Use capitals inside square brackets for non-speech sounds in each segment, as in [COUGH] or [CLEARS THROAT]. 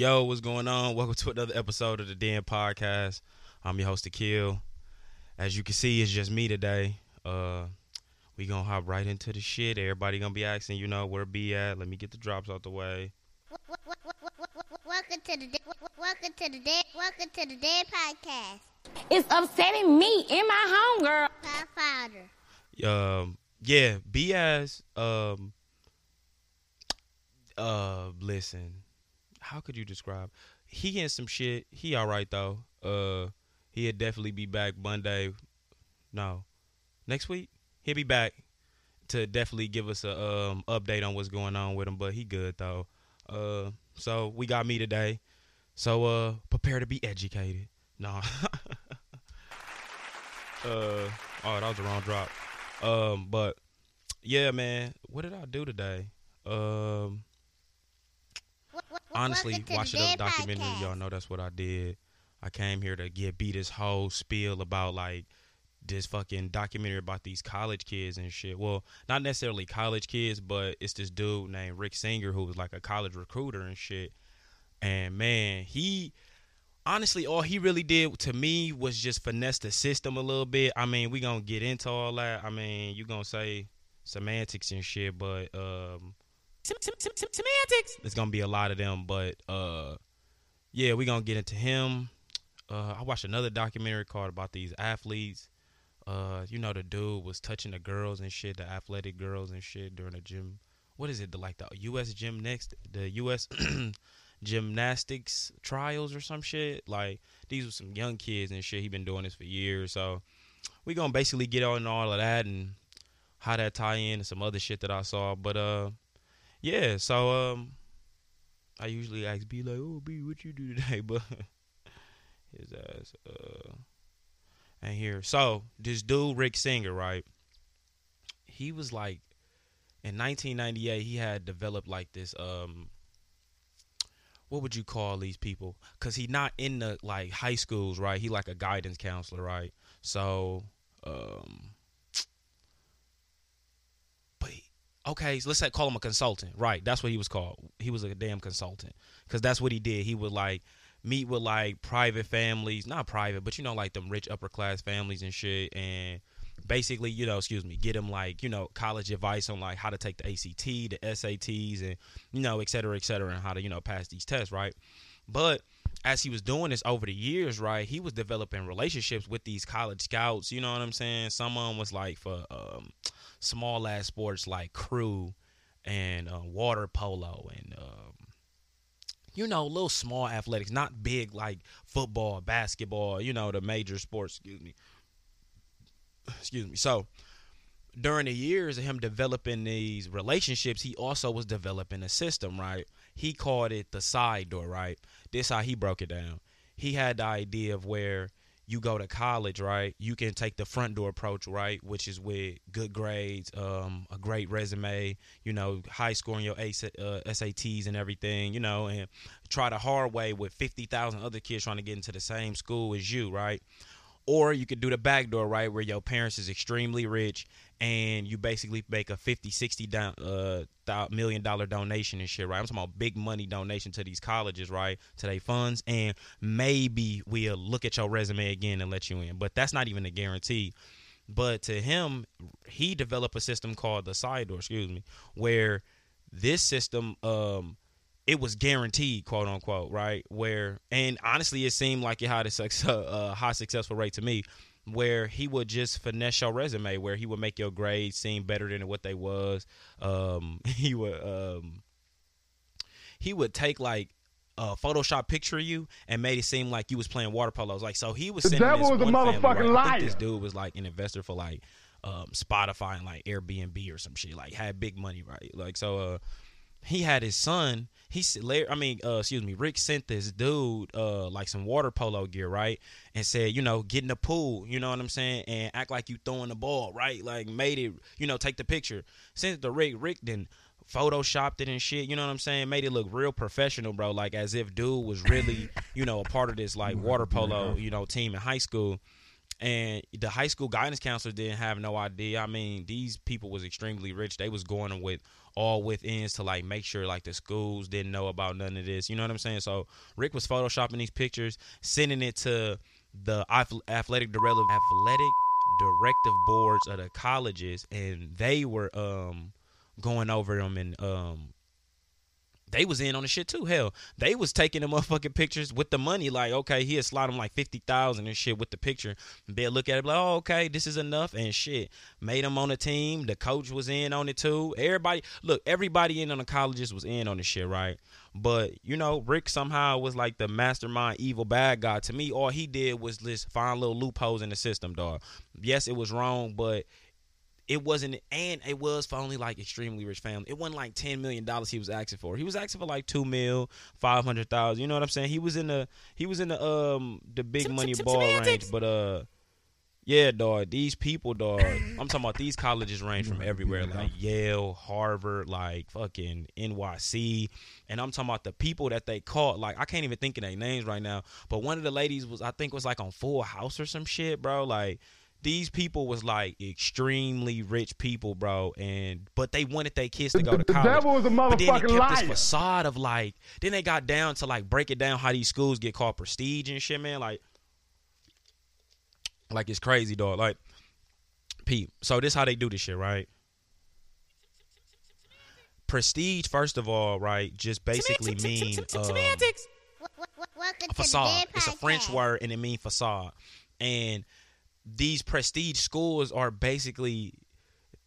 Yo, what's going on? Welcome to another episode of the Den Podcast. I'm your host, Akil. As you can see, it's just me today. Uh, we gonna hop right into the shit. Everybody gonna be asking, you know, where be at. Let me get the drops out the way. Welcome to the welcome to the dead welcome to the Den Podcast. It's upsetting me in my homegirl. Godfather. Um, yeah, be as um, uh, listen. How could you describe? He in some shit. He all right though. Uh, he'll definitely be back Monday. No, next week he'll be back to definitely give us a um update on what's going on with him. But he good though. Uh, so we got me today. So uh, prepare to be educated. [LAUGHS] No. [LAUGHS] uh, oh, that was the wrong drop. Um, but yeah, man, what did I do today? Um, honestly, watch the another documentary. Podcast. Y'all know that's what I did. I came here to get beat this whole spiel about like this fucking documentary about these college kids and shit. Well, not necessarily college kids, but it's this dude named Rick Singer who was like a college recruiter and shit. And man, he honestly all he really did to me was just finesse the system a little bit. I mean, we gonna get into all that. I mean, you gonna say semantics and shit, but um sem- sem- sem- sem- semantics. There's gonna be a lot of them, but uh yeah, we're gonna get into him. Uh I watched another documentary called about these athletes. Uh, you know the dude was touching the girls and shit, the athletic girls and shit during the gym. What is it? The like the U.S. gym next, the U.S. [CLEARS THROAT] gymnastics trials or some shit. Like these were some young kids and shit. He been doing this for years, so we gonna basically get on all of that and how that tie in and some other shit that I saw. But uh, yeah. So um, I usually ask B like, "Oh B, what you do today?" [LAUGHS] But his ass uh ain't here. So this dude Rick Singer, right? He was like in 1998. He had developed like this um what would you call these people? Cause he not in the like high schools, right? He like a guidance counselor, right? So, um, but he- okay, so let's say call him a consultant, right? That's what he was called. He was a damn consultant, cause that's what he did. He would like meet with like private families, not private, but you know, like them rich upper class families and shit, and basically, you know, excuse me, get them like, you know, college advice on like how to take the ACT, the SATs, and you know, et cetera, et cetera, and how to, you know, pass these tests, right? But as he was doing this over the years, right, he was developing relationships with these college scouts. You know what I'm saying? Some of them was like for um, small ass sports like crew and uh, water polo and um, you know little small athletics, not big like football, basketball. You know the major sports. Excuse me. Excuse me. So during the years of him developing these relationships, he also was developing a system, right? He called it the side door, right? This how he broke it down. He had the idea of where you go to college, right? You can take the front door approach, right, which is with good grades, um, a great resume, you know, high scoring your AS- uh, SATs and everything, you know, and try the hard way with fifty thousand other kids trying to get into the same school as you, right? Or you could do the back door, right, where your parents is extremely rich and you basically make a 50, 60 down, uh, million dollar donation and shit, right? I'm talking about big money donation to these colleges, right, to their funds, and maybe we'll look at your resume again and let you in. But that's not even a guarantee. But to him, he developed a system called the side door, excuse me, where this system, um, it was guaranteed, quote unquote, right? Where and honestly, it seemed like it had a suc- uh, [LAUGHS] high successful rate to me, where he would just finesse your resume, where he would make your grades seem better than what they was. Um, [LAUGHS] he would um, he would take like a Photoshop picture of you and made it seem like you was playing water polo. Was like so he was The devil this is a family, motherfucking right? I this dude was like an investor for like um, Spotify and like Airbnb or some shit. Like had big money, right? Like so. uh he had his son. He Larry, I mean, uh, excuse me. Rick sent this dude uh, like some water polo gear, right? And said, you know, get in the pool. You know what I'm saying? And act like you throwing the ball, right? Like made it, you know, take the picture. Sent it to Rick. Rick then photoshopped it and shit. You know what I'm saying? Made it look real professional, bro. Like as if dude was really, [COUGHS] you know, a part of this like water polo, you know, team in high school. and the high school guidance counselor didn't have no idea. I mean, these people was extremely rich. They was going with all with ends to like make sure like the schools didn't know about none of this. You know what I'm saying? So Rick was photoshopping these pictures, sending it to the athletic directive athletic directive boards of the colleges, and they were um going over them and um they was in on the shit too. Hell, they was taking the [LAUGHS] motherfucking pictures with the money. Like, okay, he'll slide them like fifty thousand and shit with the picture. They'll look at it like, oh, okay, this is enough and shit. Made them on the team. The coach was in on it too. Everybody, look, everybody in on the colleges was in on the shit, right? But you know, Rick somehow was like the mastermind, evil bad guy. To me, all he did was just find little loopholes in the system, dog. Yes, it was wrong, but it wasn't and it was for only like extremely rich family. It wasn't like ten million dollars he was asking for. He was asking for like two mil, five hundred thousand. You know what I'm saying? He was in the he was in the um the big money ball range. But uh yeah, dog, these people, dog. [COUGHS] I'm talking about these colleges range from everywhere, like Yale, Harvard, like fucking NYC. And I'm talking about the people that they caught. Like, I can't even think of their names right now. But one of the ladies was, I think, was like on Full House or some shit, bro. Like, these people was like extremely rich people, bro, and but they wanted their kids to go to college. The devil was a motherfucking but then it kept liar. This facade of like, then they got down to like break it down how these schools get called prestige and shit, man. Like, like it's crazy, dog. Like, Pete. So this how they do this shit, right? Prestige, first of all, right, just basically mean um, facade. It's a French word and it means facade, and these prestige schools are basically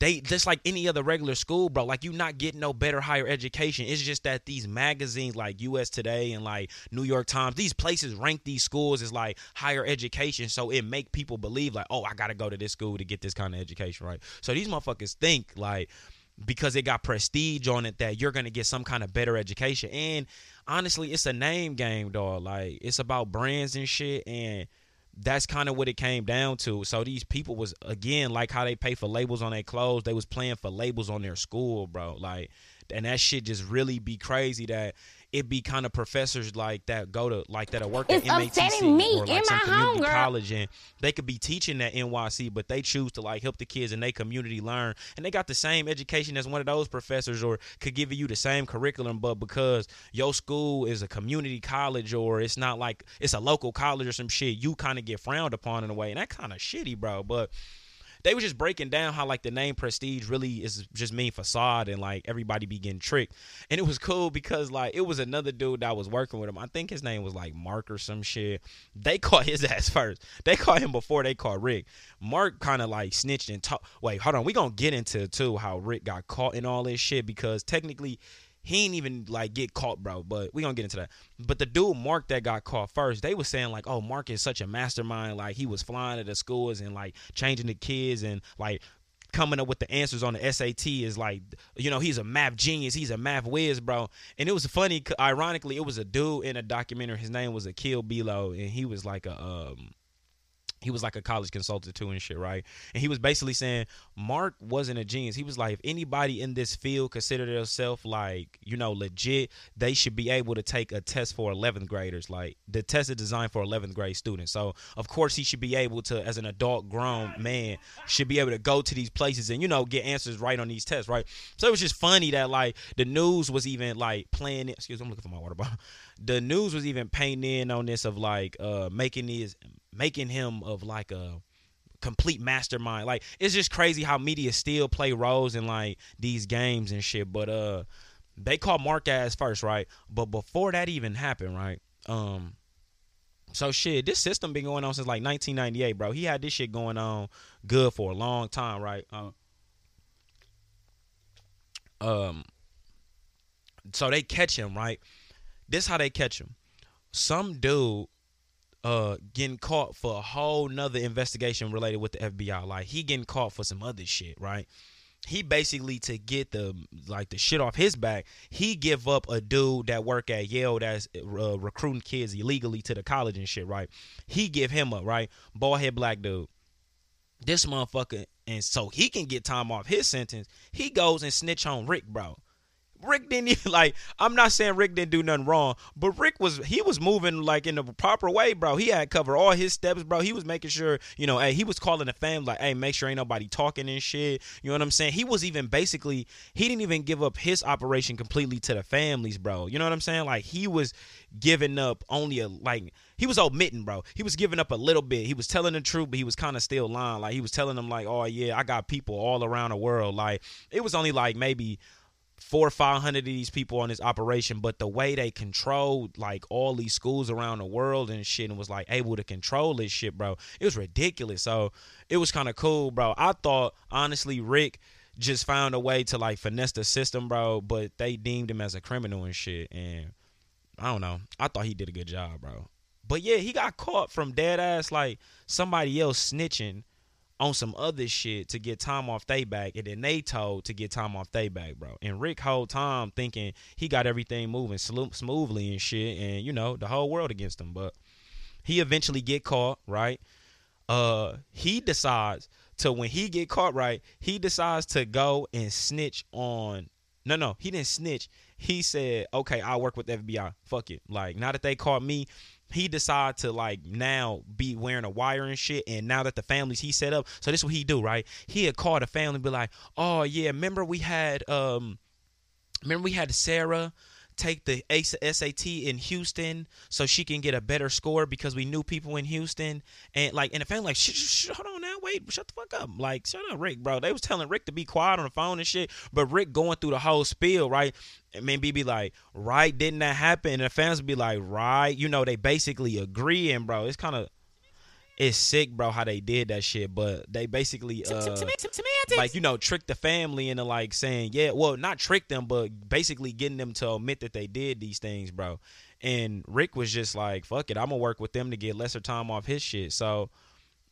they just like any other regular school, bro. Like you not getting no better higher education. It's just that these magazines like US Today and like New York Times, these places rank these schools as like higher education. So it make people believe like, oh, I gotta go to this school to get this kind of education, right? So these motherfuckers think like because it got prestige on it that you're gonna get some kind of better education. And honestly, it's a name game, dog. Like it's about brands and shit and that's kind of what it came down to. So these people was again like how they pay for labels on their clothes, they was playing for labels on their school, bro. Like and that shit just really be crazy that it be kind of professors like that go to like that work it's at MATC me or like some my community home, college and they could be teaching at NYC but they choose to like help the kids in their community learn. And they got the same education as one of those professors or could give you the same curriculum but because your school is a community college or it's not like it's a local college or some shit you kind of get frowned upon in a way. And that kind of shitty bro but they were just breaking down how like the name prestige really is just mean facade and like everybody be getting tricked. And it was cool because like it was another dude that was working with him. I think his name was like Mark or some shit. They [LAUGHS] caught his ass first. They caught him before they caught Rick. Mark kind of like snitched and talked. Wait, hold on. We gonna get into too how Rick got caught in all this shit because technically he ain't even like get caught, bro. But we gonna get into that. But the dude Mark that got caught first, they was saying like, oh, Mark is such a mastermind. Like he was flying to the schools and like changing the kids and like coming up with the answers on the SAT is like, you know, he's a math genius. He's a math whiz, bro. And it was funny. Ironically, it was a dude in a documentary. His name was Akil Bello, and he was like a um he was like a college consultant too and shit, right? And he was basically saying Mark wasn't a genius. He was like, if anybody in this field consider themselves like, you know, legit, they should be able to take a test for 11th graders. Like the test is designed for 11th grade students. So of course he should be able to, as an adult grown man, should be able to go to these places and you know get answers right on these tests, right? So it was just funny that like the news was even like playing it. Excuse me, I'm looking for my water bottle. The news was even painting in on this of like uh making his making him of like a complete mastermind. Like it's just crazy how media still play roles in like these games and shit. But uh they called Mark ass first, right? But before that even happened, right? Um so shit, this system been going on since like 1998, bro. He had this shit going on good for a long time, right? Um, um so they catch him, right? This how they catch him. Some dude uh getting caught for a whole nother investigation related with the FBI. Like he getting caught for some other shit, right? He basically to get the like the shit off his back, he give up a dude that work at Yale that's uh, recruiting kids illegally to the college and shit, right? He give him up, right? Bald head black dude. This motherfucker, and so he can get time off his sentence. He goes and snitch on Rick, bro Rick didn't [LAUGHS] even like. I'm not saying Rick didn't do nothing wrong, but Rick was he was moving like in the proper way, bro. He had covered all his steps, bro. He was making sure, you know, hey, he was calling the family like, hey, make sure ain't nobody talking and shit. You know what I'm saying? He was even basically he didn't even give up his operation completely to the families, bro. You know what I'm saying? Like he was giving up only a like he was omitting, bro. He was giving up a little bit. He was telling the truth, but he was kind of still lying. Like he was telling them like, oh yeah, I got people all around the world. Like it was only like maybe four or five hundred of these people on this operation, but the way they controlled like all these schools around the world and shit and was like able to control this shit, bro, it was ridiculous. So it was kind of cool, bro. I thought honestly, Rick just found a way to like finesse the system, bro, but they deemed him as a criminal and shit. And I don't know. I thought he did a good job, bro. But yeah, he got caught from dead ass like somebody else snitching on some other shit to get time off they back, and then they told to get time off they back, bro. And Rick whole time thinking he got everything moving smoothly and shit, and you know the whole world against him. But he eventually get caught, right? Uh, he decides to when he get caught, right? He decides to go and snitch on. No, no, he didn't snitch. He said, "Okay, I'll work with FBI. Fuck it. Like now that they caught me, he decided to like now be wearing a wire and shit. And now that the families he set up, so this is what he do, right? He had called a family, be like, "Oh yeah, remember we had um, remember we had Sarah." Take the SAT in Houston so she can get a better score because we knew people in Houston. And like and the family like sh- sh- hold on now wait shut the fuck up. Like shut up Rick bro. They was telling Rick to be quiet on the phone and shit but Rick going through the whole spiel right? And maybe be like, right, didn't that happen? And the fans be like, right, you know, they basically agreeing bro, it's kind of it's sick, bro, how they did that shit. But they basically uh, like you know tricked the family into like saying, yeah, well, not trick them, but basically getting them to admit that they did these things, bro. And Rick was just like, fuck it, I'm gonna work with them to get lesser time off his shit. So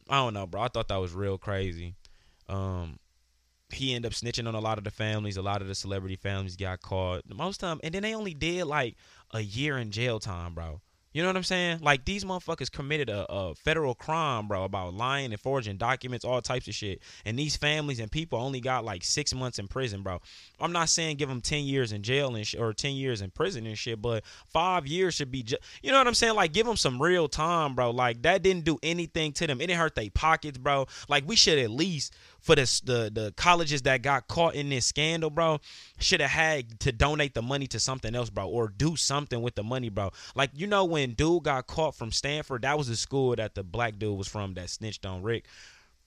I don't know, bro. I thought that was real crazy. Um, he ended up snitching on a lot of the families. A lot of the celebrity families got caught most time, and then they only did like a year in jail time, bro. You know what I'm saying? Like these motherfuckers committed a, a, federal crime, bro, about lying and forging documents, all types of shit. And these families and people only got like six months in prison, bro. I'm not saying give them ten years in jail and sh- or ten years in prison and shit, but five years should be, ju- you know what I'm saying? Like give them some real time, bro. Like that didn't do anything to them. It didn't hurt their pockets, bro. Like we should at least for the the the colleges that got caught in this scandal, bro, should have had to donate the money to something else, bro, or do something with the money, bro. Like you know when dude got caught from Stanford, that was the school that the black dude was from that snitched on Rick.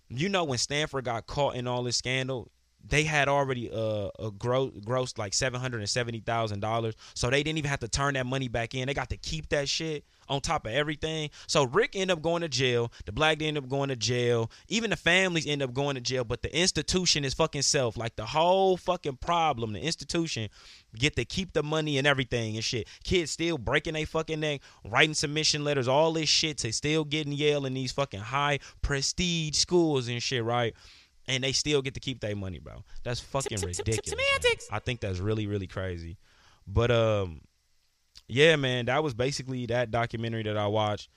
You know when Stanford got caught in all this scandal, they had already uh, a gross, gross like seven hundred and seventy thousand dollars, so they didn't even have to turn that money back in. They got to keep that shit on top of everything. So Rick ended up going to jail. The black ended up going to jail. Even the families end up going to jail. But the institution is fucking self. Like the whole fucking problem, the institution get to keep the money and everything and shit. Kids still breaking their fucking neck, writing submission letters, all this shit They still getting in Yale in these fucking high prestige schools and shit, right? And they still get to keep their money, bro. That's fucking ridiculous. I think that's really, really crazy. But um, yeah, man, that was basically that documentary that I watched.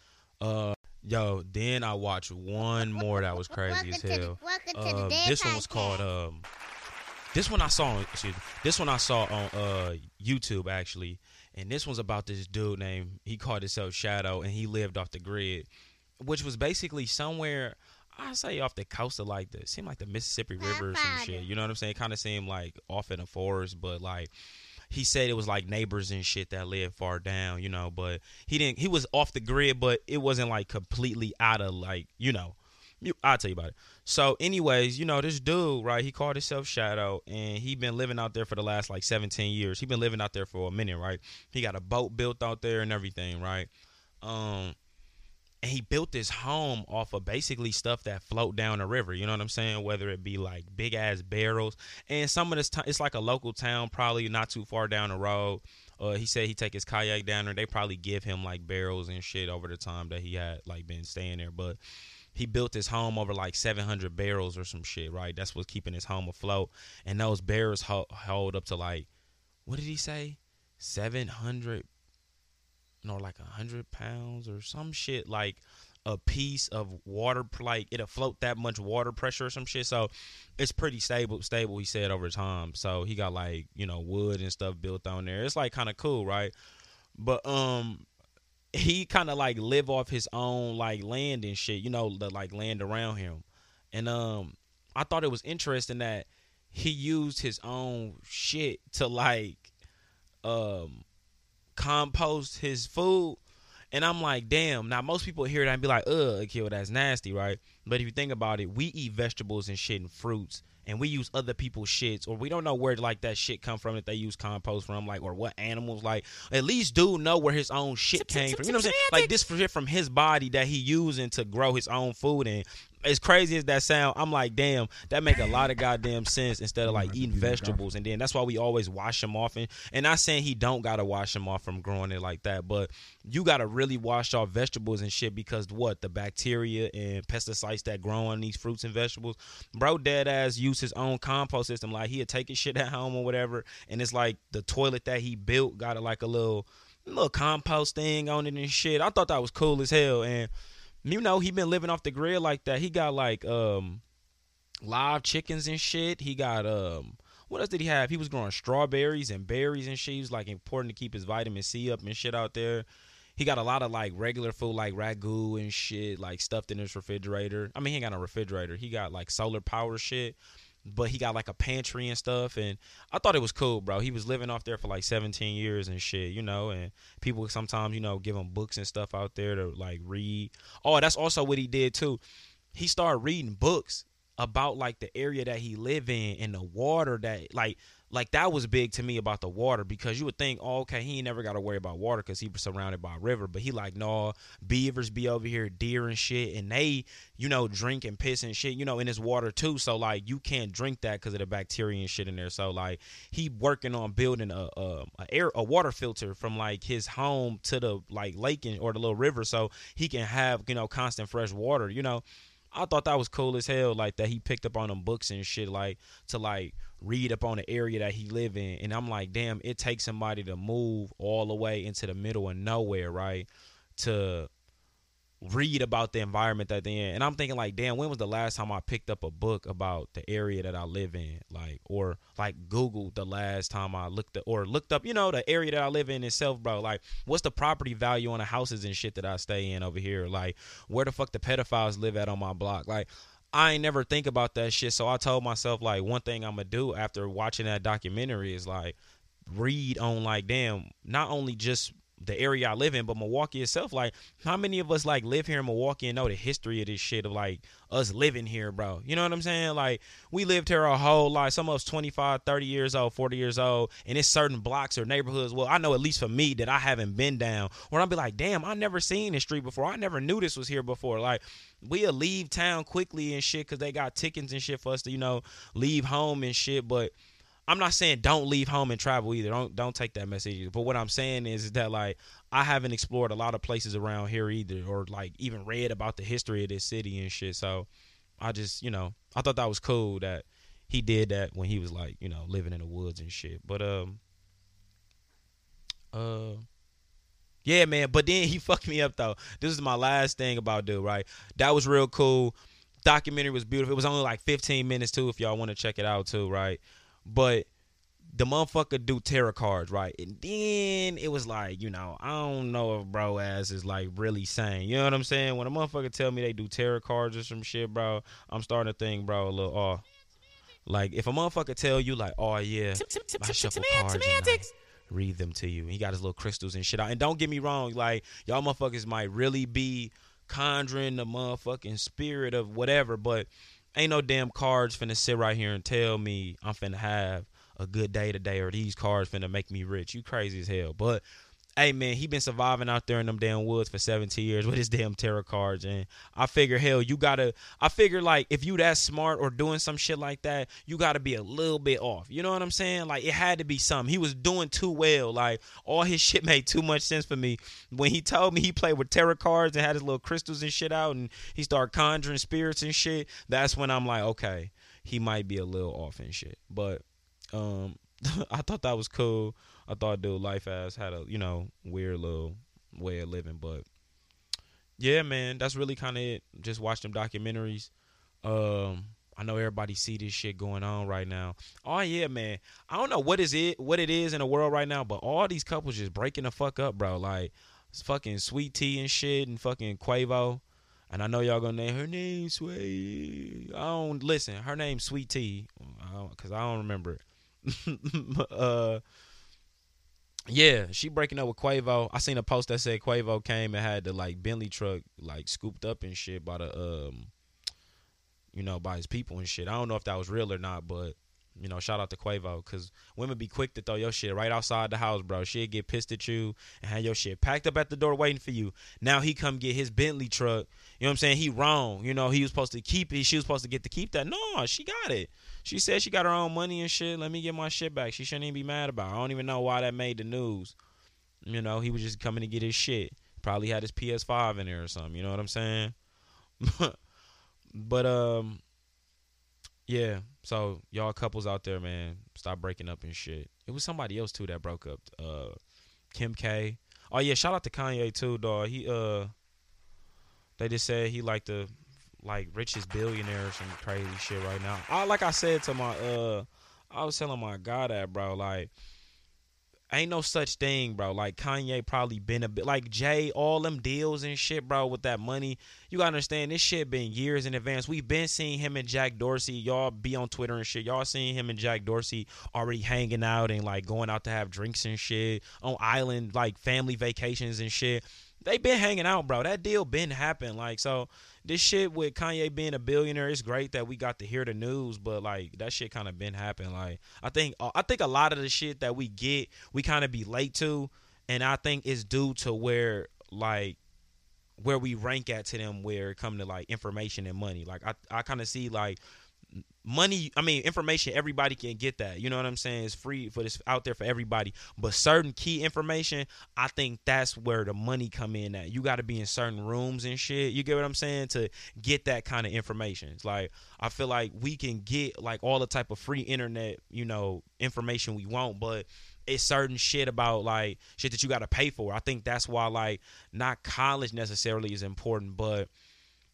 Uh, yo, then I watched one more that was crazy as hell. Uh, this one was called um. This one I saw on excuse me, this one I saw on uh YouTube actually, and this one's about this dude named he called himself Shadow, and he lived off the grid, which was basically somewhere I say off the coast of like the seemed like the Mississippi River or some shit. You know what I'm saying? Kind of seemed like off in the forest, but like he said it was like neighbors and shit that lived far down, you know, but he didn't he was off the grid, but it wasn't like completely out of like, you know. I'll tell you about it. So, anyways, you know, this dude, right? He called himself Shadow, and he been living out there for the last like 17 years. He been living out there for a minute, right? He got a boat built out there and everything, right? Um, and he built his home off of basically stuff that float down the river. You know what I'm saying? Whether it be like big ass barrels, and some of this it's like a local town, probably not too far down the road. Uh, he said he take his kayak down there. They probably give him like barrels and shit over the time that he had like been staying there, but. He built his home over like 700 barrels or some shit, right? That's what's keeping his home afloat. And those barrels hold up to like, what did he say? 700 know, like a hundred pounds or some shit, like a piece of water, like it'll float that much water pressure or some shit. So it's pretty stable. Stable, he said over time. So he got like you know wood and stuff built on there. It's like kind of cool, right? But um, he kind of like live off his own like land and shit. You know, the like land around him, and um, I thought it was interesting that he used his own shit to like um compost his food. And I'm like, damn. Now most people hear that and be like, ugh, kill, that's nasty, right? But if you think about it, we eat vegetables and shit and fruits, and we use other people's shits, or we don't know where like that shit come from that they use compost from, like, or what animals like. At least dude know where his own shit came from. You know what I'm saying? Like this shit from his body that he using to grow his own food and as crazy as that sound, I'm like, damn, that make a lot of goddamn sense instead of like eating vegetables. And then that's why we always wash them off. And, and not saying he don't gotta wash them off from growing it like that, but you gotta really wash off vegetables and shit because what the bacteria and pesticides that grow on these fruits and vegetables, bro, dead ass use his own compost system. Like he'd take his shit at home or whatever, and it's like the toilet that he built got like a little little compost thing on it and shit. I thought that was cool as hell and you know, he been living off the grid like that. He got like um live chickens and shit. He got um what else did he have? He was growing strawberries and berries and shit. He was like important to keep his vitamin C up and shit out there. He got a lot of like regular food like ragu and shit, like stuffed in his refrigerator. I mean, he ain't got a refrigerator. He got like solar power shit but he got like a pantry and stuff and i thought it was cool bro. He was living off there for like 17 years and shit you know and people sometimes you know give him books and stuff out there to like read. Oh that's also what he did too. He started reading books about like the area that he live in and the water that like like that was big to me about the water because you would think, oh, okay, he never got to worry about water because he was surrounded by a river. But he like, no, beavers be over here, deer and shit, and they, you know, drink and piss and shit, you know, in his water too. So like, you can't drink that because of the bacteria and shit in there. So like, he working on building a, a, a air a water filter from like his home to the like lake and, or the little river, so he can have you know constant fresh water. You know, I thought that was cool as hell. Like that he picked up on them books and shit, like to like read up on the area that he live in and i'm like damn it takes somebody to move all the way into the middle of nowhere right to read about the environment that they're in. And i'm thinking like damn when was the last time i picked up a book about the area that i live in? Like or like googled the last time i looked at or looked up you know the area that i live in itself bro. Like what's the property value on the houses and shit that i stay in over here? Like where the fuck the pedophiles live at on my block? Like I ain't never think about that shit. So I told myself like one thing I'm gonna do after watching that documentary is like read on like damn, not only just the area I live in, but Milwaukee itself. Like, how many of us like live here in Milwaukee and know the history of this shit of like us living here, bro? You know what I'm saying? Like, we lived here our whole life. Some of us 25, 30 years old, 40 years old, and it's certain blocks or neighborhoods. Well, I know at least for me that I haven't been down, where I'll be like, damn, I never seen this street before. I never knew this was here before. Like, we'll leave town quickly and shit because they got tickets and shit for us to, you know, leave home and shit, but I'm not saying don't leave home and travel either. Don't don't take that message. But what I'm saying is, is that like I haven't explored a lot of places around here either, or like even read about the history of this city and shit. So I just you know I thought that was cool that he did that when he was like you know living in the woods and shit. But um uh yeah man. But then he [LAUGHS] fucked me up though. This is my last thing about dude. Right, that was real cool. Documentary was beautiful. It was only like 15 minutes too. If y'all want to check it out too, right? But the motherfucker do tarot cards, right? And then it was like, you know, I don't know if bro ass is like really saying, you know what I'm saying? When a motherfucker tell me they do tarot cards or some shit, bro, I'm starting to think, bro, a little off. Like if a motherfucker tell you like, oh yeah, I shuffle cards read them to you. He got his little crystals and shit out. And don't get me wrong, like y'all motherfuckers might really be conjuring the motherfucking spirit of whatever, but ain't no damn cards finna sit right here and tell me I'm finna have a good day today or these cards finna make me rich. You crazy as hell. But hey man, he been surviving out there in them damn woods for 17 years with his damn tarot cards. And I figure, hell, you gotta, I figure like if you that smart or doing some shit like that, you gotta be a little bit off. You know what I'm saying? Like it had to be something. He was doing too well. Like all his [LAUGHS] shit made too much sense for me. When he told me he played with tarot cards and had his little crystals and shit out and he started conjuring spirits and shit, that's when I'm like, okay, he might be a little off and shit. But um [LAUGHS] I thought that was cool. I thought dude life ass had a you know weird little way of living. But yeah, man, that's really kind of it. Just watch them documentaries. Um, I know everybody see this shit going on right now. Oh yeah, man. I don't know what is it, what it is in the world right now, but all these couples just breaking the fuck up, bro. Like fucking Sweet Tea and shit, and fucking Quavo. And I know y'all gonna name her name Sweet. I don't listen. Her name Sweet Tea, cause I don't remember it. [LAUGHS] uh, yeah, she breaking up with Quavo. I seen a post that said Quavo came and had the like Bentley truck like scooped up and shit by the um, you know, by his people and shit. I don't know if that was real or not, but you know, shout out to Quavo because women be quick to throw your shit right outside the house, bro. She'd get pissed at you and have your shit packed up at the door waiting for you. Now he come get his Bentley truck. You know what I'm saying? He wrong. You know, he was supposed to keep it. She was supposed to get to keep that. No, she got it. She said she got her own money and shit. Let me get my shit back. She shouldn't even be mad about it. I don't even know why that made the news. You know, he was just coming to get his shit. Probably had his PS5 in there or something. You know what I'm saying? [LAUGHS] but um yeah, so y'all couples out there, man, stop breaking up and shit. It was somebody else too that broke up. Uh, Kim K. Oh yeah, shout out to Kanye too, dog. He uh, they just said he like the like richest billionaire or some crazy shit right now. I like I said to my uh, I was telling my guy that bro, like ain't no such thing, bro. Like Kanye probably been a bit like Jay, all them deals and shit, bro, with that money. You gotta understand this shit been years in advance. We've been seeing him and Jack Dorsey. Y'all be on Twitter and shit. Y'all seeing him and Jack Dorsey already hanging out and like going out to have drinks and shit on island, like family vacations and shit. They been hanging out, bro. That deal been happening. Like so this shit with Kanye being a billionaire, it's great that we got to hear the news, but like that shit kind of been happening. Like I think uh, I think a lot of the shit that we get, we kind of be late to, and I think it's due to where like where we rank at to them where it come to like information and money. Like I I kind of see like money i mean information everybody can get that. You know what i'm saying? It's free for this out there for everybody. But certain key information i think that's where the money come in at. You got to be in certain rooms and shit. You get what i'm saying? To get that kind of information. It's like i feel like we can get like all the type of free internet you know information we want but it's certain shit about like shit that you got to pay for. I think that's why like not college necessarily is important but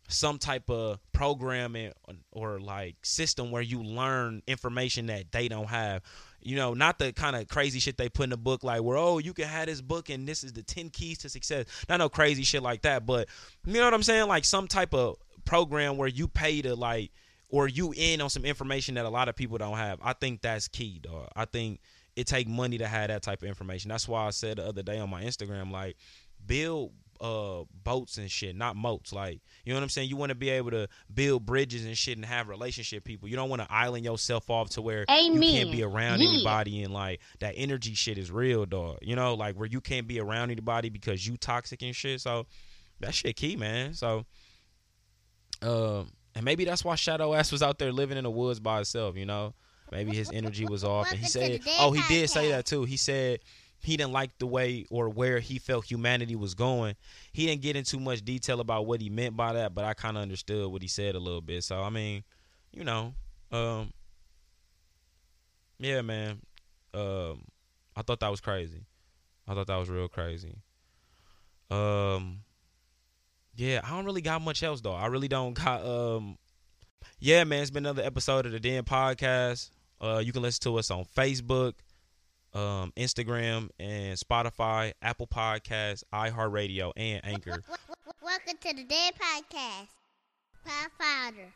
some type of programming or like system where you learn information that they don't have. You know, not the kind of crazy shit they put in the book, like where oh you can have this book and this is the ten keys to success. Not no crazy shit like that, but you know what I'm saying? Like some type of program where you pay to like or you in on some information that a lot of people don't have. I think that's key, dog. I think it take money to have that type of information. That's why I said the other day on my Instagram, like build uh boats and shit, not moats. Like, you know what I'm saying? You want to be able to build bridges and shit and have relationship people. You don't want to island yourself off to where Amen. you can't be around Yeah. anybody and like that energy shit is real, dog. You know, like where you can't be around anybody because you toxic and shit. So that shit key, man. So um and maybe that's why Shadow Ass was out there living in the woods by himself, you know? Maybe his energy was off and he said Oh, he did say that too. He said he didn't like the way or where he felt humanity was going. He didn't get into much detail about what he meant by that, but I kind of understood what he said a little bit. So I mean, you know, um, yeah, man. Um, I thought that was crazy. I thought that was real crazy. Um, yeah, I don't really got much else though. I really don't got. Um, yeah, man, it's been another episode of the Den Podcast. Uh, you can listen to us on Facebook, um, Instagram, and Spotify, Apple Podcasts, iHeartRadio, and Anchor. [LAUGHS] Welcome to the Den Podcast. Pathfinder.